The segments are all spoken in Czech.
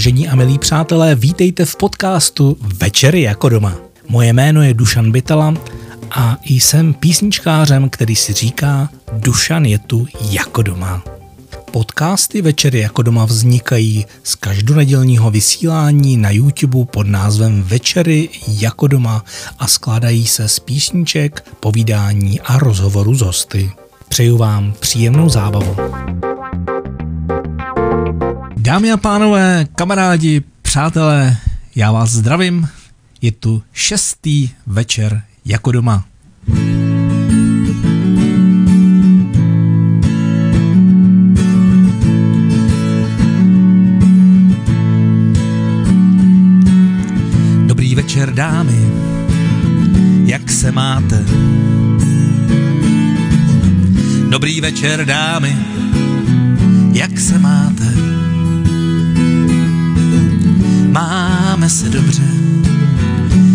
Vážení a milí přátelé, vítejte v podcastu Večery jako doma. Moje jméno je Dušan Bytala a jsem písničkářem, který si říká Dušan je tu jako doma. Podcasty Večery jako doma vznikají z každonedělního vysílání na YouTube pod názvem Večery jako doma a skládají se z písniček, povídání a rozhovoru z hosty. Přeju vám příjemnou zábavu. Dámy a pánové, kamarádi, přátelé, já vás zdravím. Je tu šestý večer jako doma. Dobrý večer, dámy, jak se máte? Dobrý večer, dámy, jak se máte? Máme se dobře,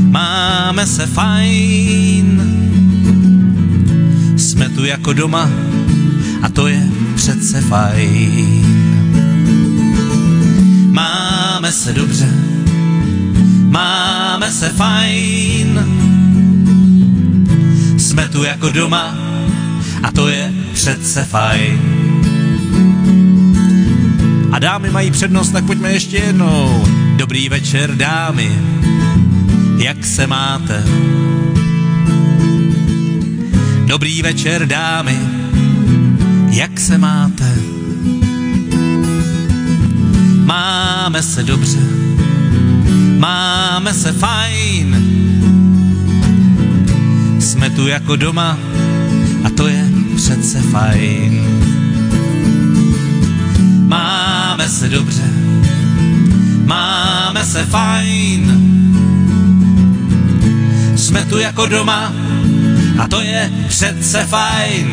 máme se fajn. Jsme tu jako doma a to je přece fajn. Máme se dobře, máme se fajn. Jsme tu jako doma a to je přece fajn. A dámy mají přednost, tak pojďme ještě jednou. Dobrý večer, dámy, jak se máte? Dobrý večer, dámy, jak se máte? Máme se dobře, máme se fajn. Jsme tu jako doma a to je přece fajn. Máme se dobře, máme se fajn. Jsme tu jako doma a to je přece fajn.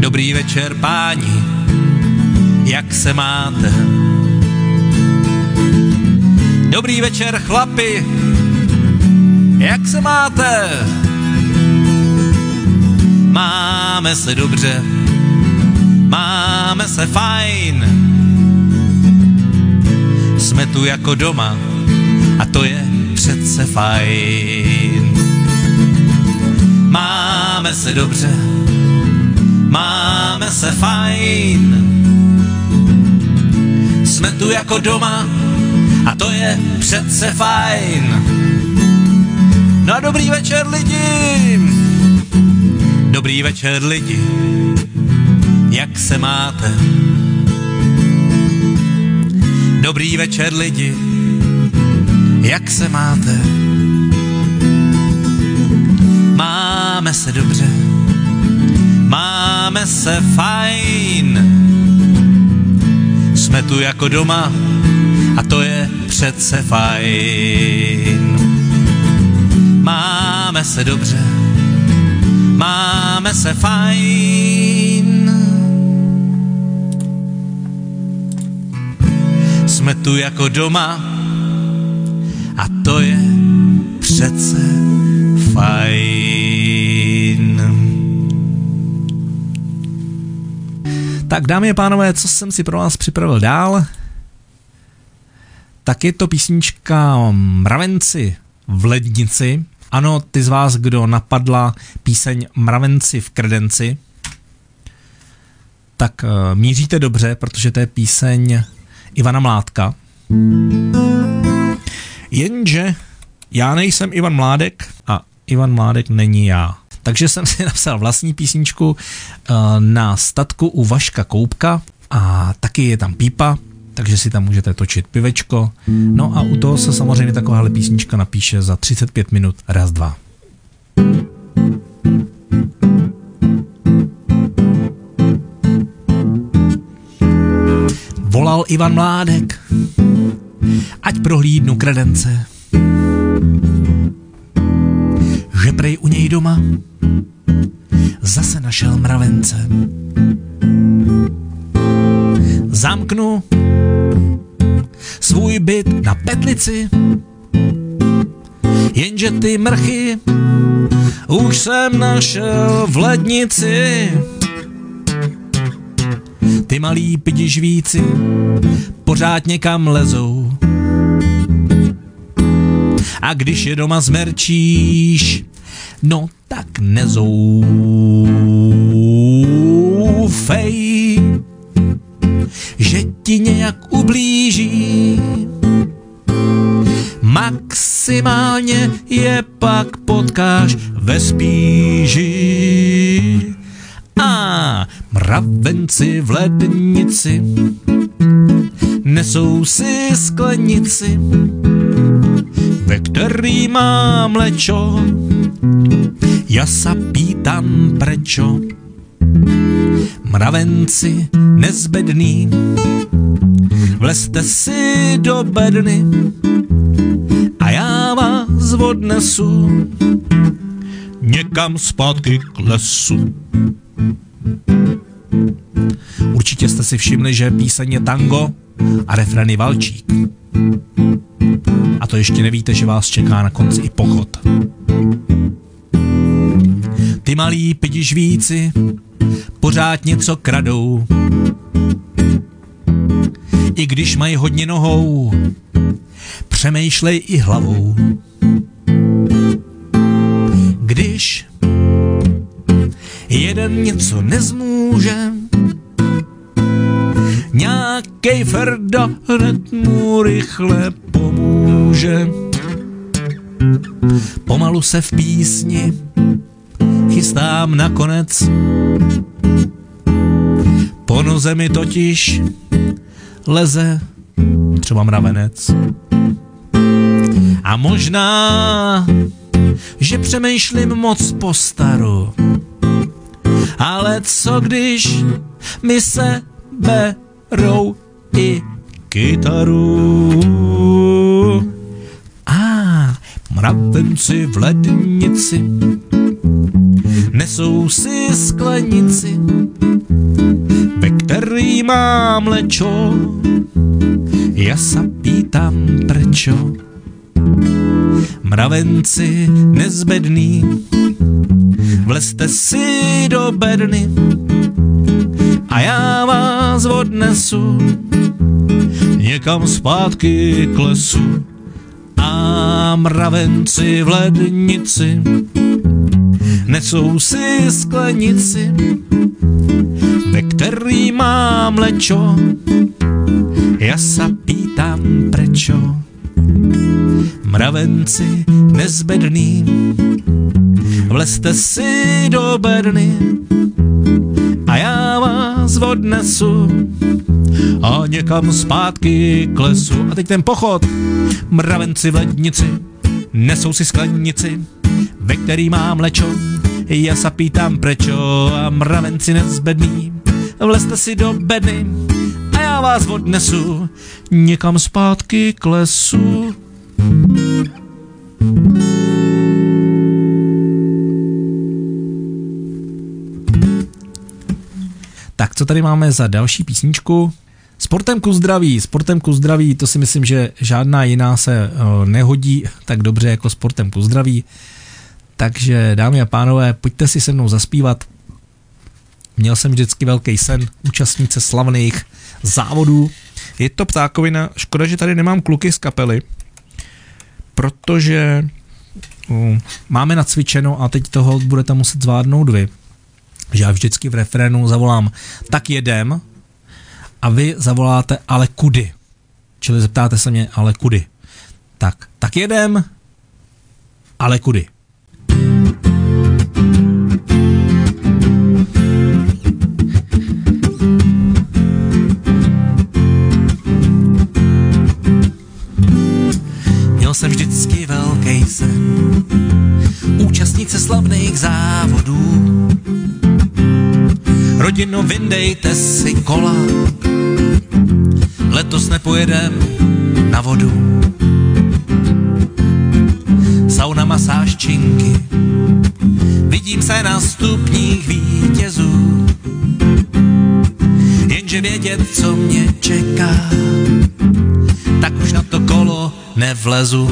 Dobrý večer, páni, jak se máte? Dobrý večer, chlapi, jak se máte? Máme se dobře, máme se fajn. Jsme tu jako doma a to je přece fajn. Máme se dobře, máme se fajn. Jsme tu jako doma a to je přece fajn. No a dobrý večer lidi! Dobrý večer lidi, jak se máte? Dobrý večer lidi, jak se máte? Máme se dobře, máme se fajn. Jsme tu jako doma a to je přece fajn. Máme se dobře, máme se fajn. Jsme tu jako doma a to je přece fajn. Tak dámy a pánové, co jsem si pro vás připravil dál? Tak je to písnička Mravenci v lednici. Ano, ty z vás, kdo napadla píseň Mravenci v kredenci, tak uh, míříte dobře, protože to je píseň Ivana Mládka. Jenže já nejsem Ivan Mládek a Ivan Mládek není já. Takže jsem si napsal vlastní písničku uh, na statku u Vaška Koupka a taky je tam pípa, takže si tam můžete točit pivečko. No a u toho se samozřejmě takováhle písnička napíše za 35 minut raz, dva. Volal Ivan Mládek, ať prohlídnu kredence, že prej u něj doma zase našel mravence. Zamknu svůj byt na petlici, jenže ty mrchy už jsem našel v lednici. Ty malí pidi žvíci pořád někam lezou. A když je doma zmerčíš, no tak nezoufej, že ti nějak ublíží. Maximálně je pak potkáš ve spíži. A mravenci v lednici nesou si sklenici, ve který má mlečo. Ja sa pýtam prečo. Mravenci nezbedný, vlezte si do bedny a já vás odnesu někam zpátky k lesu. Určitě jste si všimli, že píseň je tango a refren je valčík. A to ještě nevíte, že vás čeká na konci i pochod. Ty malí žvíci pořád něco kradou. I když mají hodně nohou, přemýšlej i hlavou. Jeden něco nezmůže, nějakej Ferda hned mu rychle pomůže. Pomalu se v písni chystám nakonec. Po noze mi totiž leze třeba mravenec. A možná, že přemýšlím moc po staru, ale co když mi se berou i kytaru? A mravenci v lednici nesou si sklenici, ve který má mlečo. Ja sa pýtam prečo. Mravenci nezbedný, vlezte si do bedny a já vás odnesu někam zpátky k lesu. A mravenci v lednici nesou si sklenici, ve který má mlečo. Ja sa pýtam prečo. Mravenci nezbedný, vlezte si do bedny a já vás odnesu a někam zpátky k lesu. A teď ten pochod. Mravenci v lednici nesou si sklenici, ve který má mlečo ja sa pýtam prečo a mravenci nezbedný, vlezte si do bedny a já vás odnesu někam zpátky k lesu. Tak co tady máme za další písničku? Sportem ku zdraví, sportem ku zdraví, to si myslím, že žádná jiná se eh, nehodí tak dobře jako sportem ku zdraví. Takže dámy a pánové, pojďte si se mnou zaspívat. Měl jsem vždycky velký sen účastnit se slavných závodů. Je to ptákovina, škoda, že tady nemám kluky z kapely, protože uh, máme nacvičeno a teď toho budete muset zvládnout vy. Že já vždycky v refrénu zavolám tak jedem a vy zavoláte ale kudy. Čili zeptáte se mě ale kudy. Tak, tak jedem, ale kudy. Měl jsem vždycky velký sen, účastnit se slavných závodů. Rodino, vyndejte si kola, letos nepojedem na vodu. Sauna, masáž, činky, vidím se na stupních vítězů. Jenže vědět, co mě čeká, tak už na to kolo nevlezu.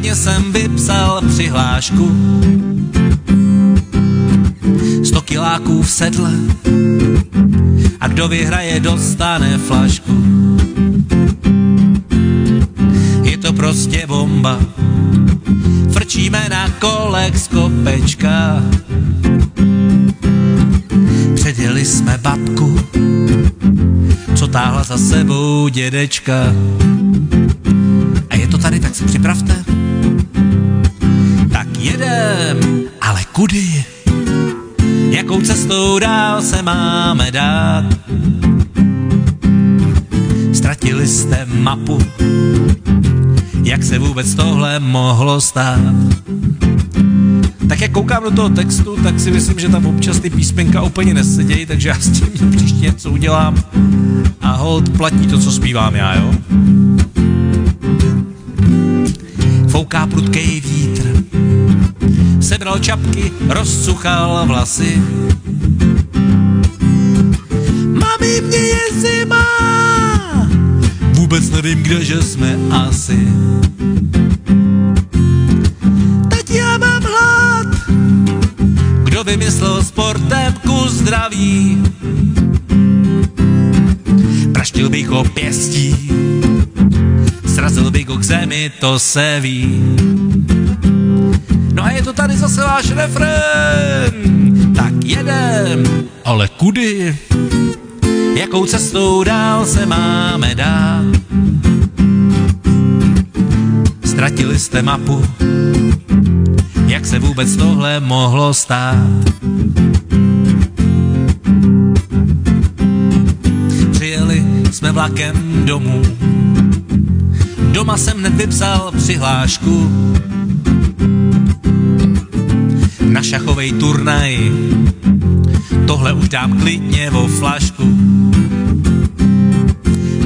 Důsledně jsem vypsal přihlášku. Sto kiláků v sedle a kdo vyhraje, dostane flašku. Je to prostě bomba, frčíme na kolek z kopečka. Předjeli jsme babku, co táhla za sebou dědečka. A je to tady, tak si připravte. Kudy? Jakou cestou dál se máme dát? Ztratili jste mapu, jak se vůbec tohle mohlo stát? Tak jak koukám do toho textu, tak si myslím, že tam občas ty písmenka úplně nesedějí, takže já s tím příště něco udělám a hold platí to, co zpívám já, jo? Fouká prudkej vítr, sebral čapky, rozcuchal vlasy. Mami, mě je zima, vůbec nevím, kde že jsme asi. Teď já mám hlad, kdo vymyslel sportem ku zdraví. Praštil bych ho pěstí, srazil bych ho k zemi, to se ví. No a je to tady zase váš refrén, tak jedem, ale kudy? Jakou cestou dál se máme dát? Ztratili jste mapu, jak se vůbec tohle mohlo stát? Přijeli jsme vlakem domů, doma jsem hned vypsal přihlášku na šachovej turnaj. Tohle už dám klidně vo flašku.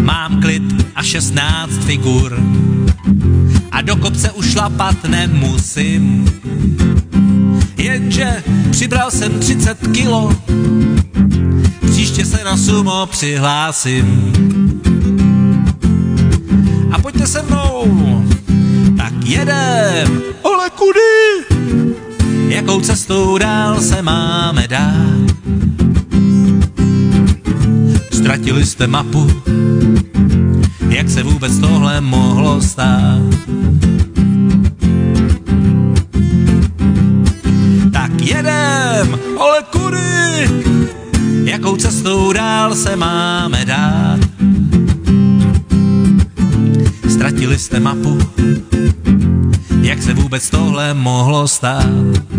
Mám klid a 16 figur a do kopce už šlapat nemusím. Jenže přibral jsem 30 kilo, příště se na sumo přihlásím. A pojďte se mnou, tak jedem, ale kudy? Jakou cestou dál se máme dát? Ztratili jste mapu, jak se vůbec tohle mohlo stát? Tak jedem, ale kudy? Jakou cestou dál se máme dát? Ztratili jste mapu, jak se vůbec tohle mohlo stát?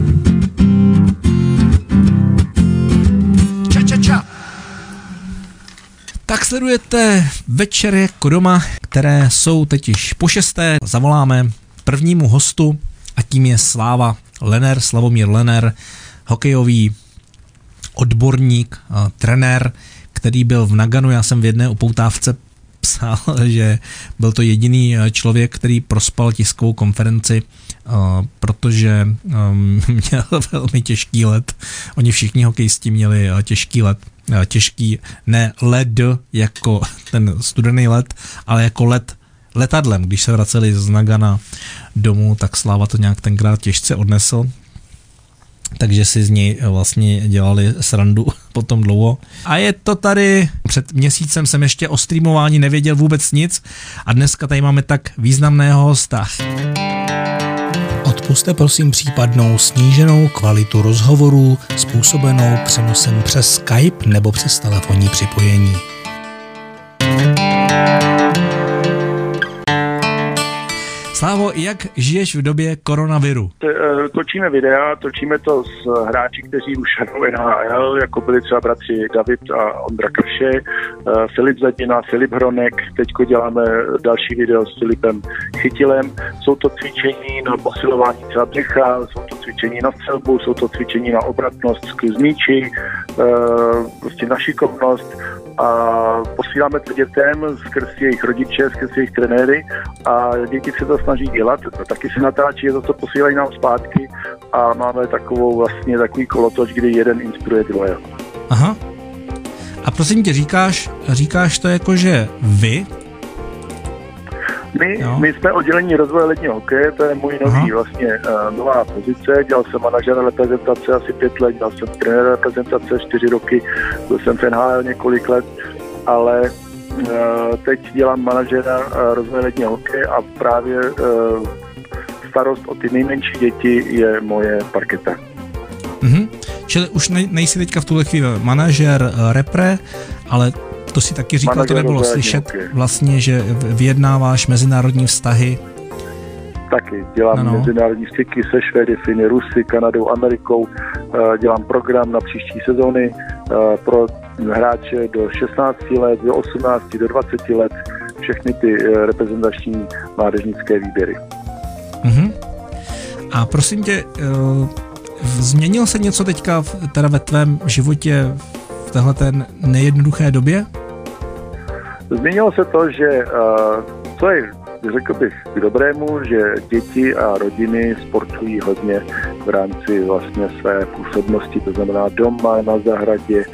Sledujete večery jako doma, které jsou teď již po šesté. Zavoláme prvnímu hostu a tím je Sláva Lener, Slavomír Lener, hokejový odborník, trenér, který byl v Naganu, já jsem v jedné upoutávce psal, že byl to jediný člověk, který prospal tiskovou konferenci, protože měl velmi těžký let. Oni všichni hokejisti měli těžký let. Těžký ne led jako ten studený let, ale jako let letadlem. Když se vraceli z Nagana domů, tak Sláva to nějak tenkrát těžce odnesl, takže si z něj vlastně dělali srandu potom dlouho. A je to tady, před měsícem jsem ještě o streamování nevěděl vůbec nic a dneska tady máme tak významného hosta. Odpuste prosím případnou sníženou kvalitu rozhovorů způsobenou přenosem přes Skype nebo přes telefonní připojení. Slávo, jak žiješ v době koronaviru? Eh, točíme videa, točíme to s hráči, kteří už hrají NHL, jako byli třeba bratři David a Ondra Krše, eh, Filip Zadina, Filip Hronek, teď děláme další video s Filipem Chytilem. Jsou to cvičení na posilování třeba břicha, jsou to cvičení na střelbu, jsou to cvičení na obratnost z míči, eh, prostě na šikovnost a posíláme to dětem skrz jejich rodiče, skrz jejich trenéry a děti se to snaží dělat, taky se natáčí, za to posílají nám zpátky a máme takovou vlastně takový kolotoč, kdy jeden inspiruje druhého. Aha. A prosím tě, říkáš, říkáš to jako, že vy? My, my jsme oddělení rozvoje ledního hokeje, to je můj nový Aha. vlastně uh, nová pozice. Dělal jsem manažera reprezentace asi pět let, dělal jsem trenér reprezentace čtyři roky, byl jsem v NHL několik let, ale uh, teď dělám manažera uh, rozvoje ledního hokeje a právě uh, starost o ty nejmenší děti je moje parketa. Mm-hmm. Čili už nej, nejsi teďka v tuhle chvíli manažer repre, ale to si taky říkal, to nebylo slyšet vlastně, že vyjednáváš mezinárodní vztahy. Taky, dělám no, no. mezinárodní styky se Švédy, Finy, Rusy, Kanadou, Amerikou, eh, dělám program na příští sezóny eh, pro hráče do 16 let, do 18, do 20 let, všechny ty eh, reprezentační mládežnické výběry. Mm-hmm. A prosím tě, změnil se něco teďka teda ve tvém životě v téhle nejednoduché době? Zmínilo se to, že co je, řekl bych, k dobrému, že děti a rodiny sportují hodně v rámci vlastně své působnosti, to znamená doma, na zahradě,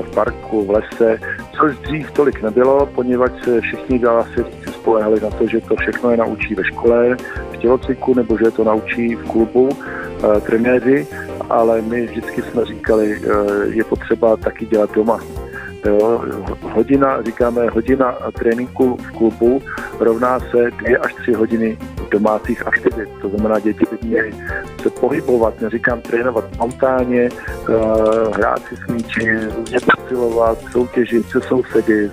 v parku, v lese, což dřív tolik nebylo, poněvadž se všichni dá se spolehali na to, že to všechno je naučí ve škole, v tělocviku, nebo že to naučí v klubu trenéři, ale my vždycky jsme říkali, je potřeba taky dělat doma Jo, hodina, říkáme, hodina tréninku v klubu rovná se dvě až tři hodiny domácích aktivit. To znamená, děti by měly se pohybovat, neříkám trénovat montáně, uh, hrát si s různě posilovat, soutěžit se sousedy,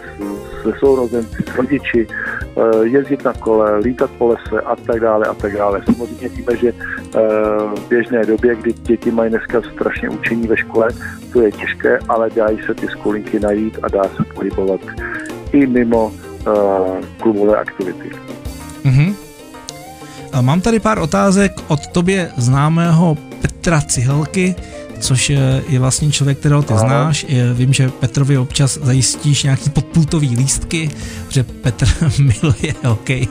se sourozenci, s rodiči, uh, jezdit na kole, lítat po lese a tak dále a tak dále. Samozřejmě víme, že uh, v běžné době, kdy děti mají dneska strašně učení ve škole, to je těžké, ale dají se ty skolinky najít a dá se pohybovat i mimo klubové aktivity. Mám tady pár otázek od tobě známého Petra Cihelky, což je vlastně člověk, kterého ty znáš. Vím, že Petrovi občas zajistíš nějaký podpultový lístky, že Petr miluje hokej.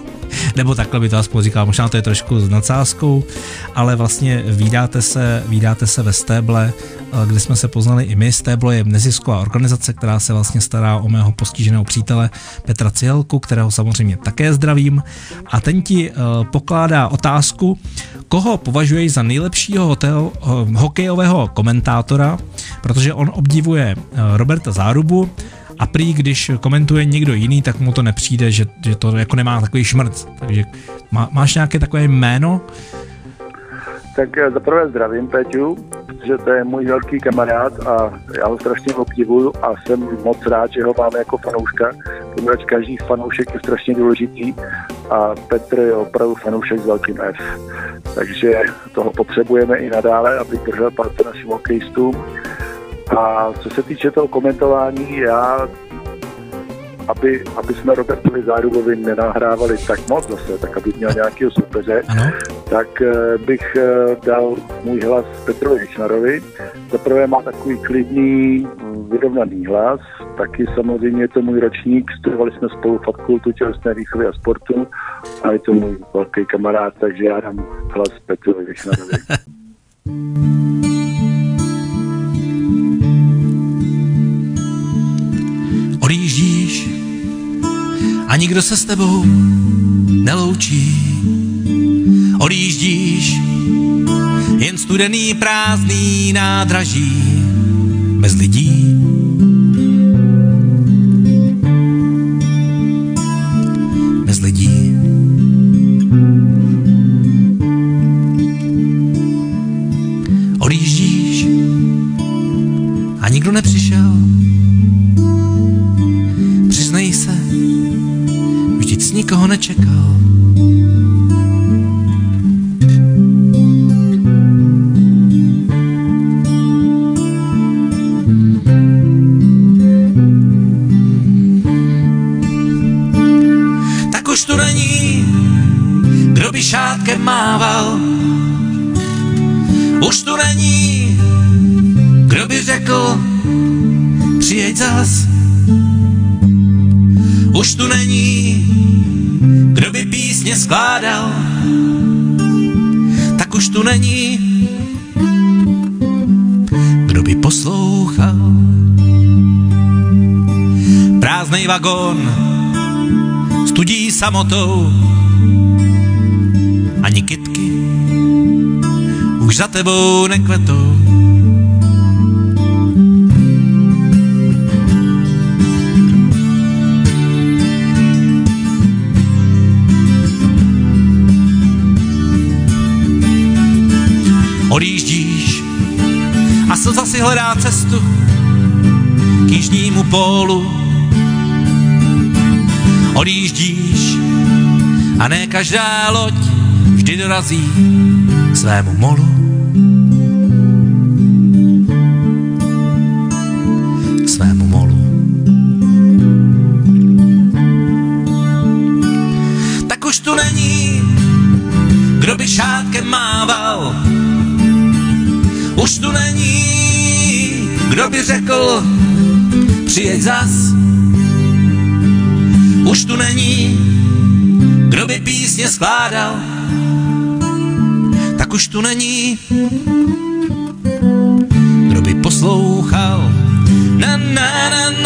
Nebo takhle by to aspoň říkal, možná to je trošku s nadsázkou, ale vlastně vydáte se, vydáte se ve Stéble, eh, kde jsme se poznali i my. Stéblo je nezisková organizace, která se vlastně stará o mého postiženého přítele Petra Cielku, kterého samozřejmě také zdravím. A ten ti eh, pokládá otázku, koho považuješ za nejlepšího hotel, eh, hokejového komentátora, protože on obdivuje Roberta Zárubu, a prý, když komentuje někdo jiný, tak mu to nepřijde, že, že to jako nemá takový šmrc. Takže má, máš nějaké takové jméno? Tak eh, zaprvé zdravím Peťu, že to je můj velký kamarád a já ho strašně obdivuju a jsem moc rád, že ho máme jako fanouška, protože každý fanoušek je strašně důležitý a Petr je opravdu fanoušek s velkým F. Takže toho potřebujeme i nadále, aby držel palce našim hokejistům a co se týče toho komentování, já aby, aby jsme Robertovi Zárubovi nenahrávali tak moc zase, tak aby měl nějakého soupeře, ano. tak eh, bych eh, dal můj hlas Petrovi Hičnarovi. Zaprvé má takový klidný, vyrovnaný hlas, taky samozřejmě je to můj ročník, studovali jsme spolu fakultu tělesné výchovy a sportu a je to můj velký kamarád, takže já dám hlas Petrovi Hičnarovi. nikdo se s tebou neloučí. Odjíždíš jen studený prázdný nádraží bez lidí. není. Kdo by poslouchal? Prázdnej vagón studí samotou ani kytky už za tebou nekvetou. Odjíždíš a slza si hledá cestu k jižnímu pólu. Odjíždíš a ne každá loď vždy dorazí k svému molu. Řekl, přijeď zas. Už tu není, kdo by písně skládal, tak už tu není, kdo by poslouchal. Na na na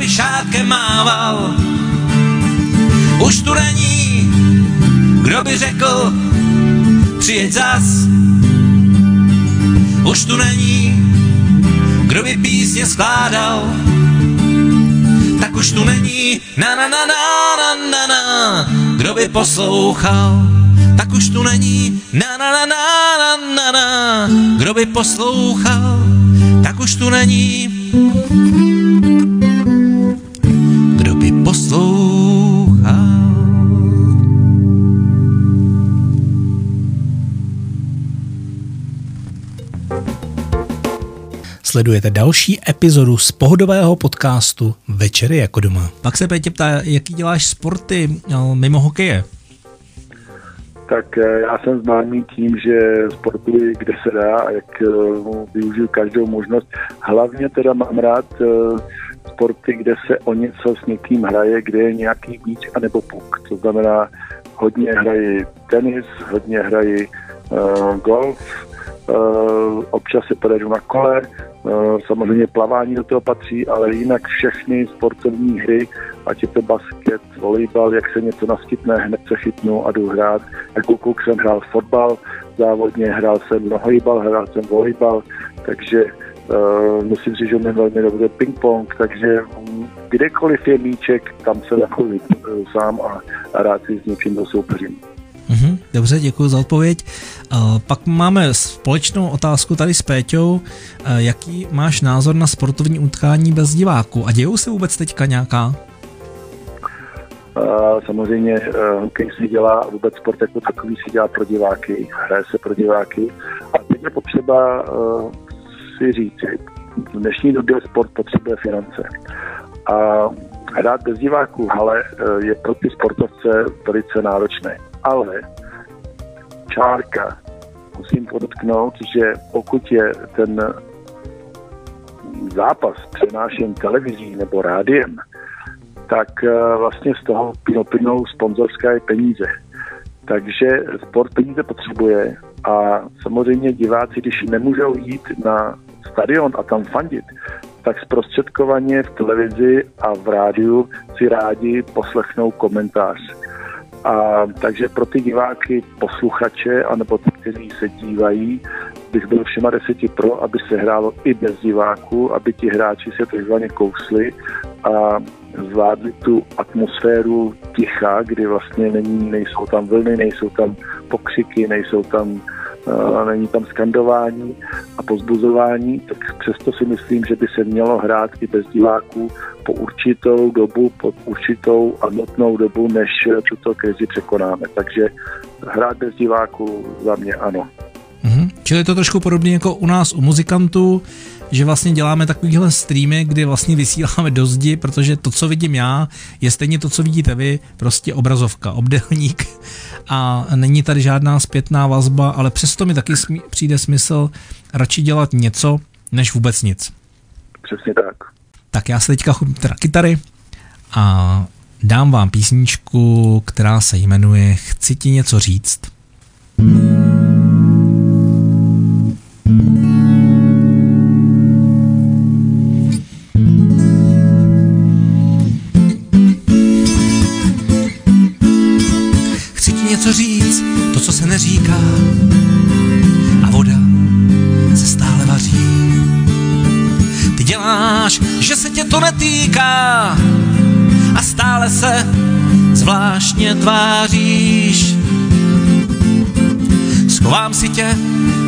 kdo by šátkem mával. Už tu není, kdo by řekl, přijeď zas. Už tu není, kdo by písně skládal. Tak už tu není, na na na na na na na, kdo by poslouchal tak už tu není na na na na na na na kdo by poslouchal, tak už tu není Sledujete další epizodu z pohodového podcastu Večery jako doma. Pak se Pétě ptá, jaký děláš sporty no, mimo hokeje? tak eh, já jsem známý tím, že sportuji kde se dá a jak eh, využiju každou možnost. Hlavně teda mám rád eh, sporty, kde se o něco s někým hraje, kde je nějaký míč anebo puk. To znamená, hodně hrají tenis, hodně hrají uh, golf, uh, občas se pojedu na kole, samozřejmě plavání do toho patří, ale jinak všechny sportovní hry, ať je to basket, volejbal, jak se něco naskytne, hned se chytnu a jdu hrát. Jako kluk jsem hrál fotbal, závodně hrál jsem nohojbal, hrál jsem volejbal, takže uh, musím říct, že mě velmi dobře ping-pong, takže kdekoliv je míček, tam se jako uh, sám a, a rád si s něčím dosoupeřím. Mhm, dobře, děkuji za odpověď. Uh, pak máme společnou otázku tady s Péťou. Uh, jaký máš názor na sportovní utkání bez diváků? A dějou se vůbec teďka nějaká? Uh, samozřejmě hokej se dělá, vůbec sport jako takový se dělá pro diváky, hraje se pro diváky. A teď je potřeba uh, si říct, v dnešní době sport potřebuje finance. A hrát bez diváků ale je pro ty sportovce velice náročné. Ale čárka, musím podotknout, že pokud je ten zápas přenášen televizí nebo rádiem, tak eh, vlastně z toho plynou sponzorské peníze. Takže sport peníze potřebuje a samozřejmě diváci, když nemůžou jít na stadion a tam fandit, tak zprostředkovaně v televizi a v rádiu si rádi poslechnou komentář. A takže pro ty diváky, posluchače, anebo ty, kteří se dívají, bych byl všema deseti pro, aby se hrálo i bez diváků, aby ti hráči se takzvaně kousli a zvládli tu atmosféru ticha, kdy vlastně není, nejsou tam vlny, nejsou tam pokřiky, nejsou tam není tam skandování a pozbuzování, tak přesto si myslím, že by se mělo hrát i bez diváků po určitou dobu, po určitou a nutnou dobu, než tuto krizi překonáme. Takže hrát bez diváků za mě ano. Mhm. Čili je to trošku podobně jako u nás u muzikantů, že vlastně děláme takovýhle streamy, kdy vlastně vysíláme do zdi, protože to, co vidím já, je stejně to, co vidíte vy, prostě obrazovka, obdelník a není tady žádná zpětná vazba, ale přesto mi taky smí, přijde smysl radši dělat něco, než vůbec nic. Přesně tak. Tak já se teďka chopím teda kytary a dám vám písničku, která se jmenuje Chci ti něco říct. Chci neříká, a voda se stále vaří. Ty děláš, že se tě to netýká, a stále se zvláštně tváříš. Schovám si tě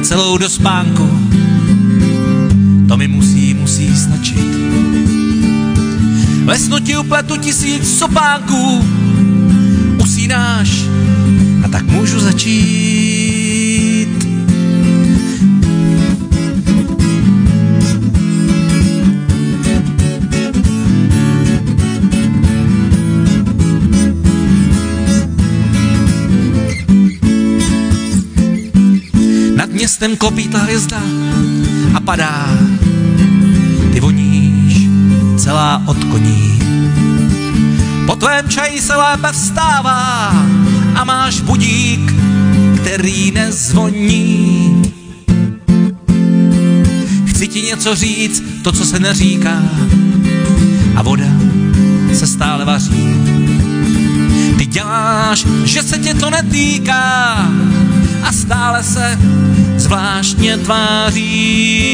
celou do spánku, to mi musí, musí stačit. Ve snu ti upletu tisíc sopánků, usínáš a tak můžu začít. Nad městem klopítá hvězda a padá. Ty voníš celá od koní. Po tvém čaji se lépe vstává máš budík, který nezvoní. Chci ti něco říct, to, co se neříká a voda se stále vaří. Ty děláš, že se tě to netýká a stále se zvláštně tváříš.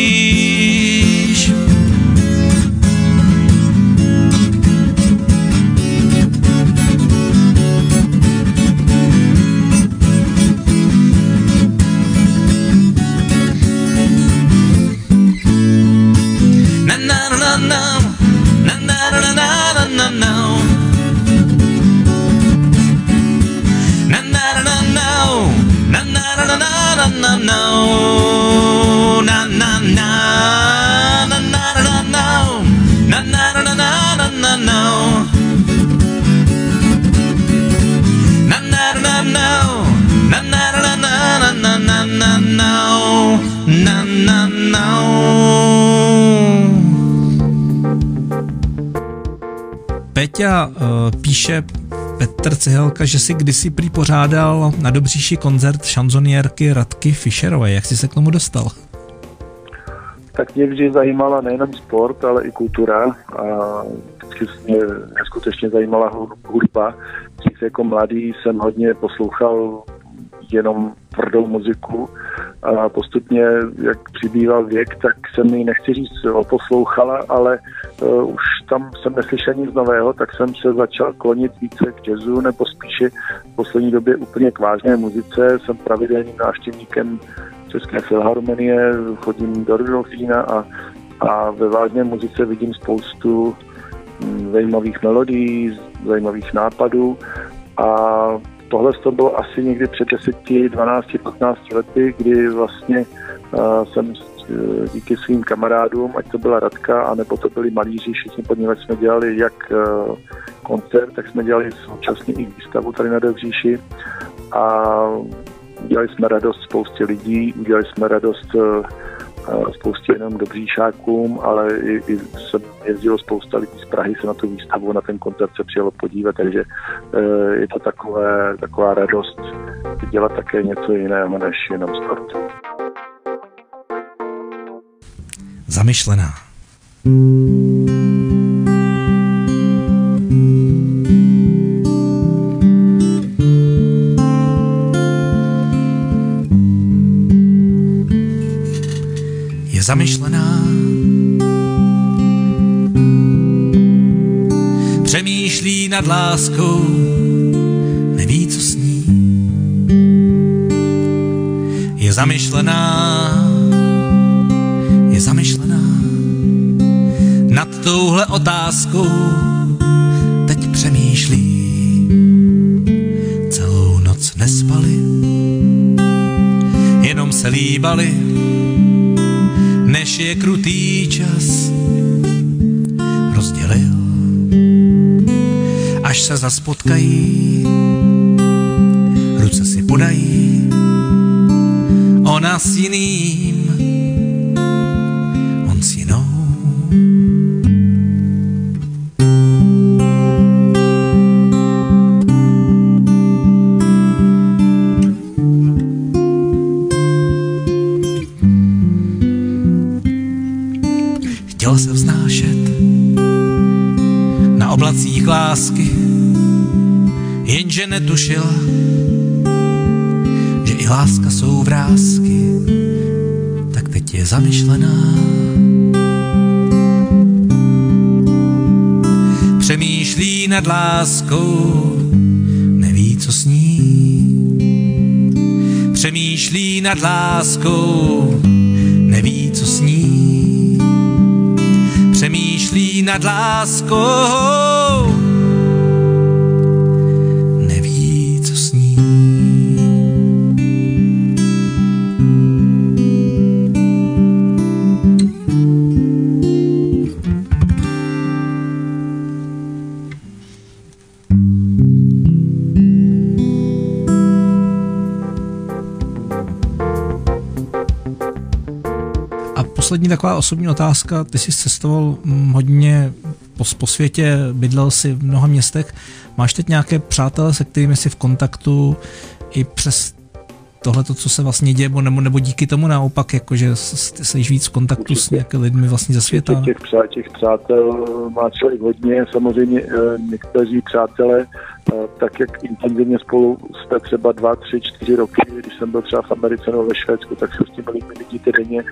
Peťa uh, píše Petr Cihelka, že si kdysi prý pořádal na Dobříši koncert šanzoniérky Radky Fischerové. Jak jsi se k tomu dostal? Tak mě vždy zajímala nejenom sport, ale i kultura a vždycky mě neskutečně zajímala hudba. Když jako mladý jsem hodně poslouchal jenom tvrdou muziku a postupně, jak přibýval věk, tak jsem ji nechci říct oposlouchala, ale uh, už tam jsem neslyšel nic nového, tak jsem se začal klonit více k jazzu, nebo spíše v poslední době úplně k vážné muzice. Jsem pravidelným návštěvníkem České filharmonie, chodím do Rudolfína a, a ve vážné muzice vidím spoustu hm, zajímavých melodií, zajímavých nápadů a tohle to bylo asi někdy před 10, 12, 15 lety, kdy vlastně uh, jsem díky svým kamarádům, ať to byla Radka, anebo to byli malíři, všichni pod nimi jsme dělali jak uh, koncert, tak jsme dělali současně i výstavu tady na Dobříši a udělali jsme radost spoustě lidí, udělali jsme radost spoustě jenom dobříšákům, ale i, i se jezdilo spousta lidí z Prahy se na tu výstavu, na ten koncert se přijelo podívat, takže je to takové, taková radost dělat také něco jiného než jenom sport. Zamyšlená. Zamyšlená. Přemýšlí nad láskou, neví, co s ní. Je zamyšlená, je zamyšlená nad touhle otázkou. Teď přemýšlí, celou noc nespali, jenom se líbali, než je krutý čas rozdělil. Až se zas potkají, ruce si podají, ona s jiným, jenže netušila, že i láska jsou vrázky, tak teď je zamyšlená. Přemýšlí nad láskou, neví, co s ní. Přemýšlí nad láskou, neví, co s ní. Přemýšlí nad láskou, poslední taková osobní otázka. Ty jsi cestoval mm, hodně po, po světě, bydlel si v mnoha městech. Máš teď nějaké přátelé, se kterými jsi v kontaktu i přes tohle, co se vlastně děje, nebo, nebo díky tomu naopak, jakože jsi víc v kontaktu Určitě. s nějakými lidmi vlastně ze světa? Těch, přá, těch přátel má člověk hodně, samozřejmě eh, někteří přátelé, eh, tak jak intenzivně spolu jste třeba dva, tři, čtyři roky, když jsem byl třeba v Americe nebo ve Švédsku, tak se s těmi lidmi vidíte denně,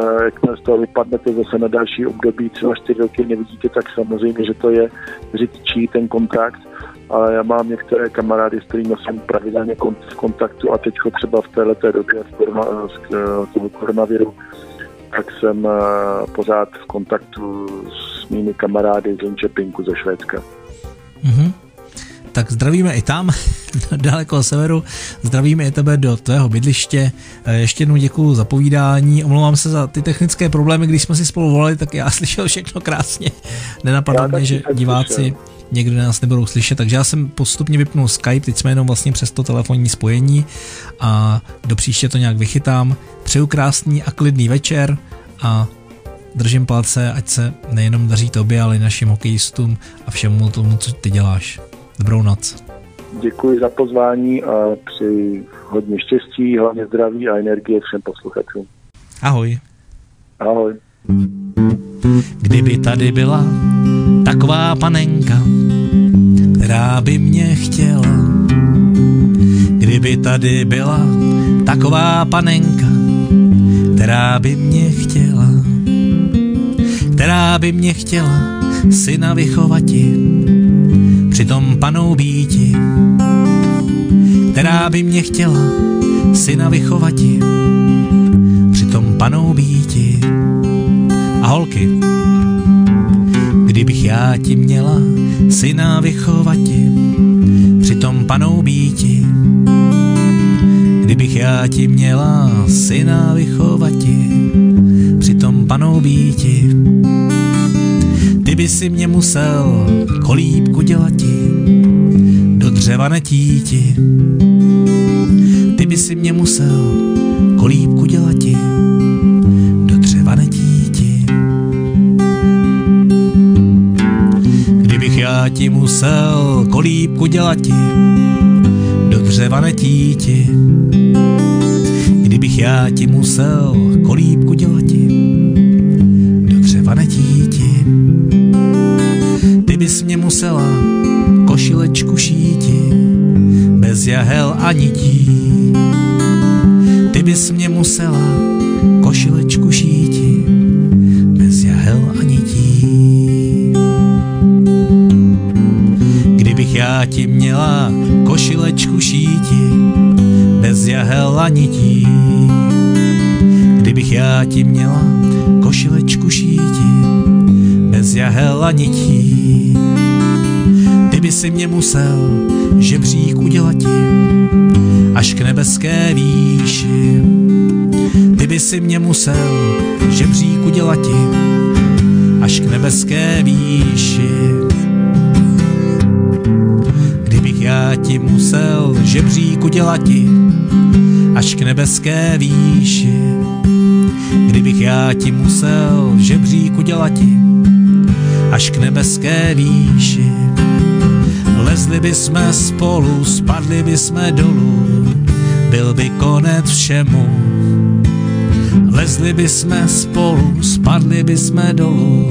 eh, jakmile z toho vypadnete zase na další období, třeba čtyři roky nevidíte, tak samozřejmě, že to je řidičí ten kontakt ale já mám některé kamarády, s kterými jsem pravidelně v kontaktu a teď třeba v této době z, korona, z toho koronaviru, tak jsem pořád v kontaktu s mými kamarády z Linköpingu ze Švédska. Mm-hmm. Tak zdravíme i tam, daleko severu. Zdravíme i tebe do tvého bydliště. Ještě jednou děkuji za povídání. Omlouvám se za ty technické problémy, když jsme si spolu volali, tak já slyšel všechno krásně. Nenapadlo mě, že diváci slyšel někdy nás nebudou slyšet, takže já jsem postupně vypnul Skype, teď jsme jenom vlastně přes to telefonní spojení a do příště to nějak vychytám. Přeju krásný a klidný večer a držím palce, ať se nejenom daří tobě, ale i našim hokejistům a všemu tomu, co ty děláš. Dobrou noc. Děkuji za pozvání a přeji hodně štěstí, hlavně zdraví a energie všem posluchačům. Ahoj. Ahoj. Kdyby tady byla taková panenka, která by mě chtěla. Kdyby tady byla taková panenka, která by mě chtěla, která by mě chtěla syna vychovati, přitom panou býti, která by mě chtěla syna vychovati, přitom panou býti. A holky, kdybych já ti měla syna vychovati, přitom panou býti. Kdybych já ti měla syna vychovati, přitom panou býti. By si mě musel kolíbku dělati, do dřeva netíti. Ty by si mě musel kolíbku dělati, do dřeva netíti. Kdybych já ti musel kolíbku dělati, do dřeva netíti. Kdybych já ti musel kolíbku dělati, do dřeva netíti. Bys mě musela košilečku šíti, bez jahel a nití. Ty bys mě musela košilečku šíti, bez jahel a nití. Kdybych já ti měla košilečku šíti, bez jahel a nití. Kdybych já ti měla košilečku šíti, jahel a. Ty by si mě musel žebřík udělati, až k nebeské výši. Ty by si mě musel žebřík udělati, až k nebeské výši. Kdybych já ti musel žebřík udělati, až k nebeské výši. Kdybych já ti musel žebřík udělati, až k nebeské výši. Lezli by jsme spolu, spadli by jsme dolů, byl by konec všemu. Vlezli by jsme spolu, spadli by jsme dolů,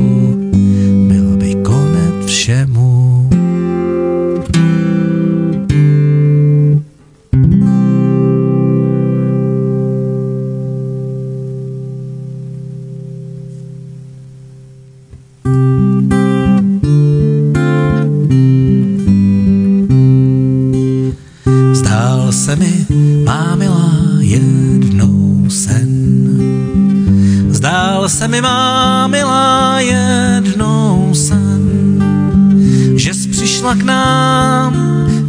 byl by konec všemu. Mi, má milá, jednou sen. Že jsi přišla k nám,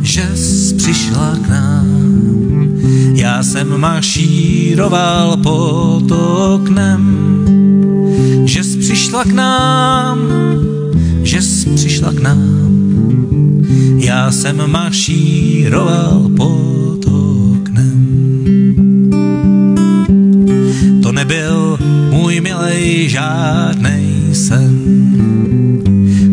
že jsi přišla k nám. Já jsem mašíroval pod oknem, že jsi přišla k nám, že jsi přišla k nám. Já jsem mašíroval pod milej žádnej sen.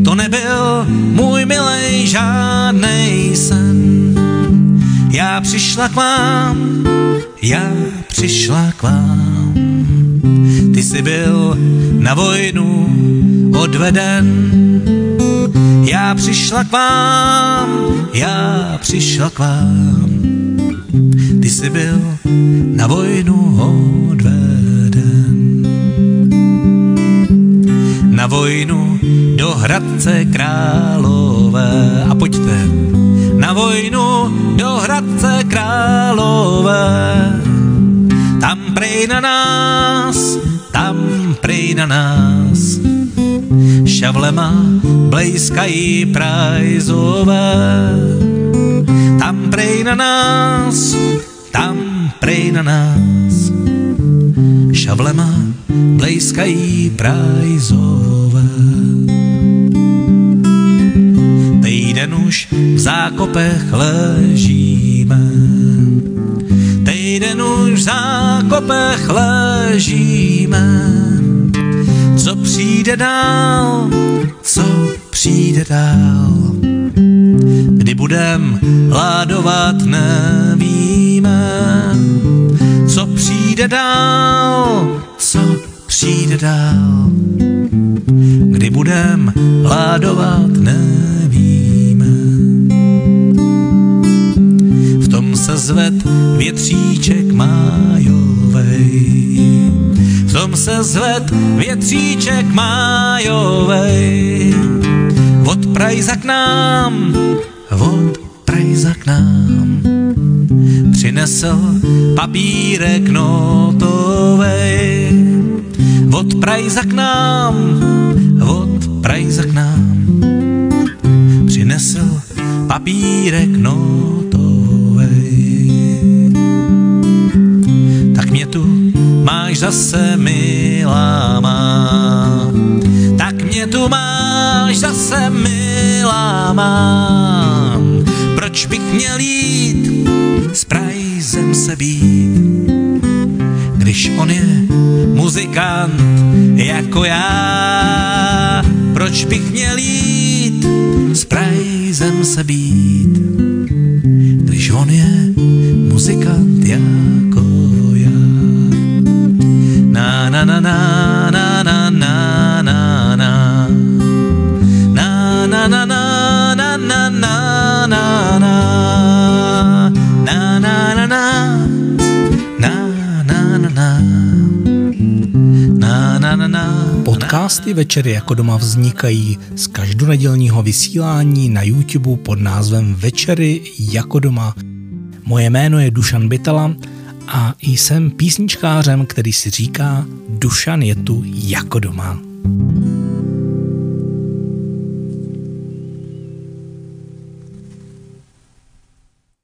To nebyl můj milej žádnej sen. Já přišla k vám, já přišla k vám. Ty jsi byl na vojnu odveden. Já přišla k vám, já přišla k vám. Ty jsi byl na vojnu odveden. Na vojnu do Hradce Králové. A pojďte, na vojnu do Hradce Králové. Tam prej na nás, tam prej na nás. Šavlema blejskají prajzové. Tam prej na nás, tam prej na nás. Šavlema blejskají prajzové. Týden už v zákopech ležíme. Týden už v zákopech ležíme. Co přijde dál, co přijde dál. Kdy budem hládovat, nevíme. Co přijde dál, co přijde dál. Kdy budem hládovat, nevíme. Zved větříček májovej. V tom se zved větříček májovej. Od Prajza k nám, od Prajza k nám. Přinesl papírek notovej. Od Prajza k nám, od Prajza k nám. Přinesl papírek notovej. Máš zase milá má. Tak mě tu máš zase milá má. Proč bych měl jít s Prajzem se být, když on je muzikant jako já? Proč bych měl jít s Prajzem se být, když on je muzikant jako já? Podcasty Večery jako doma vznikají z každonedělního vysílání na YouTube pod názvem Večery jako doma. Moje jméno je Dušan Bytala a jsem písničkářem, který si říká Dušan je tu jako doma.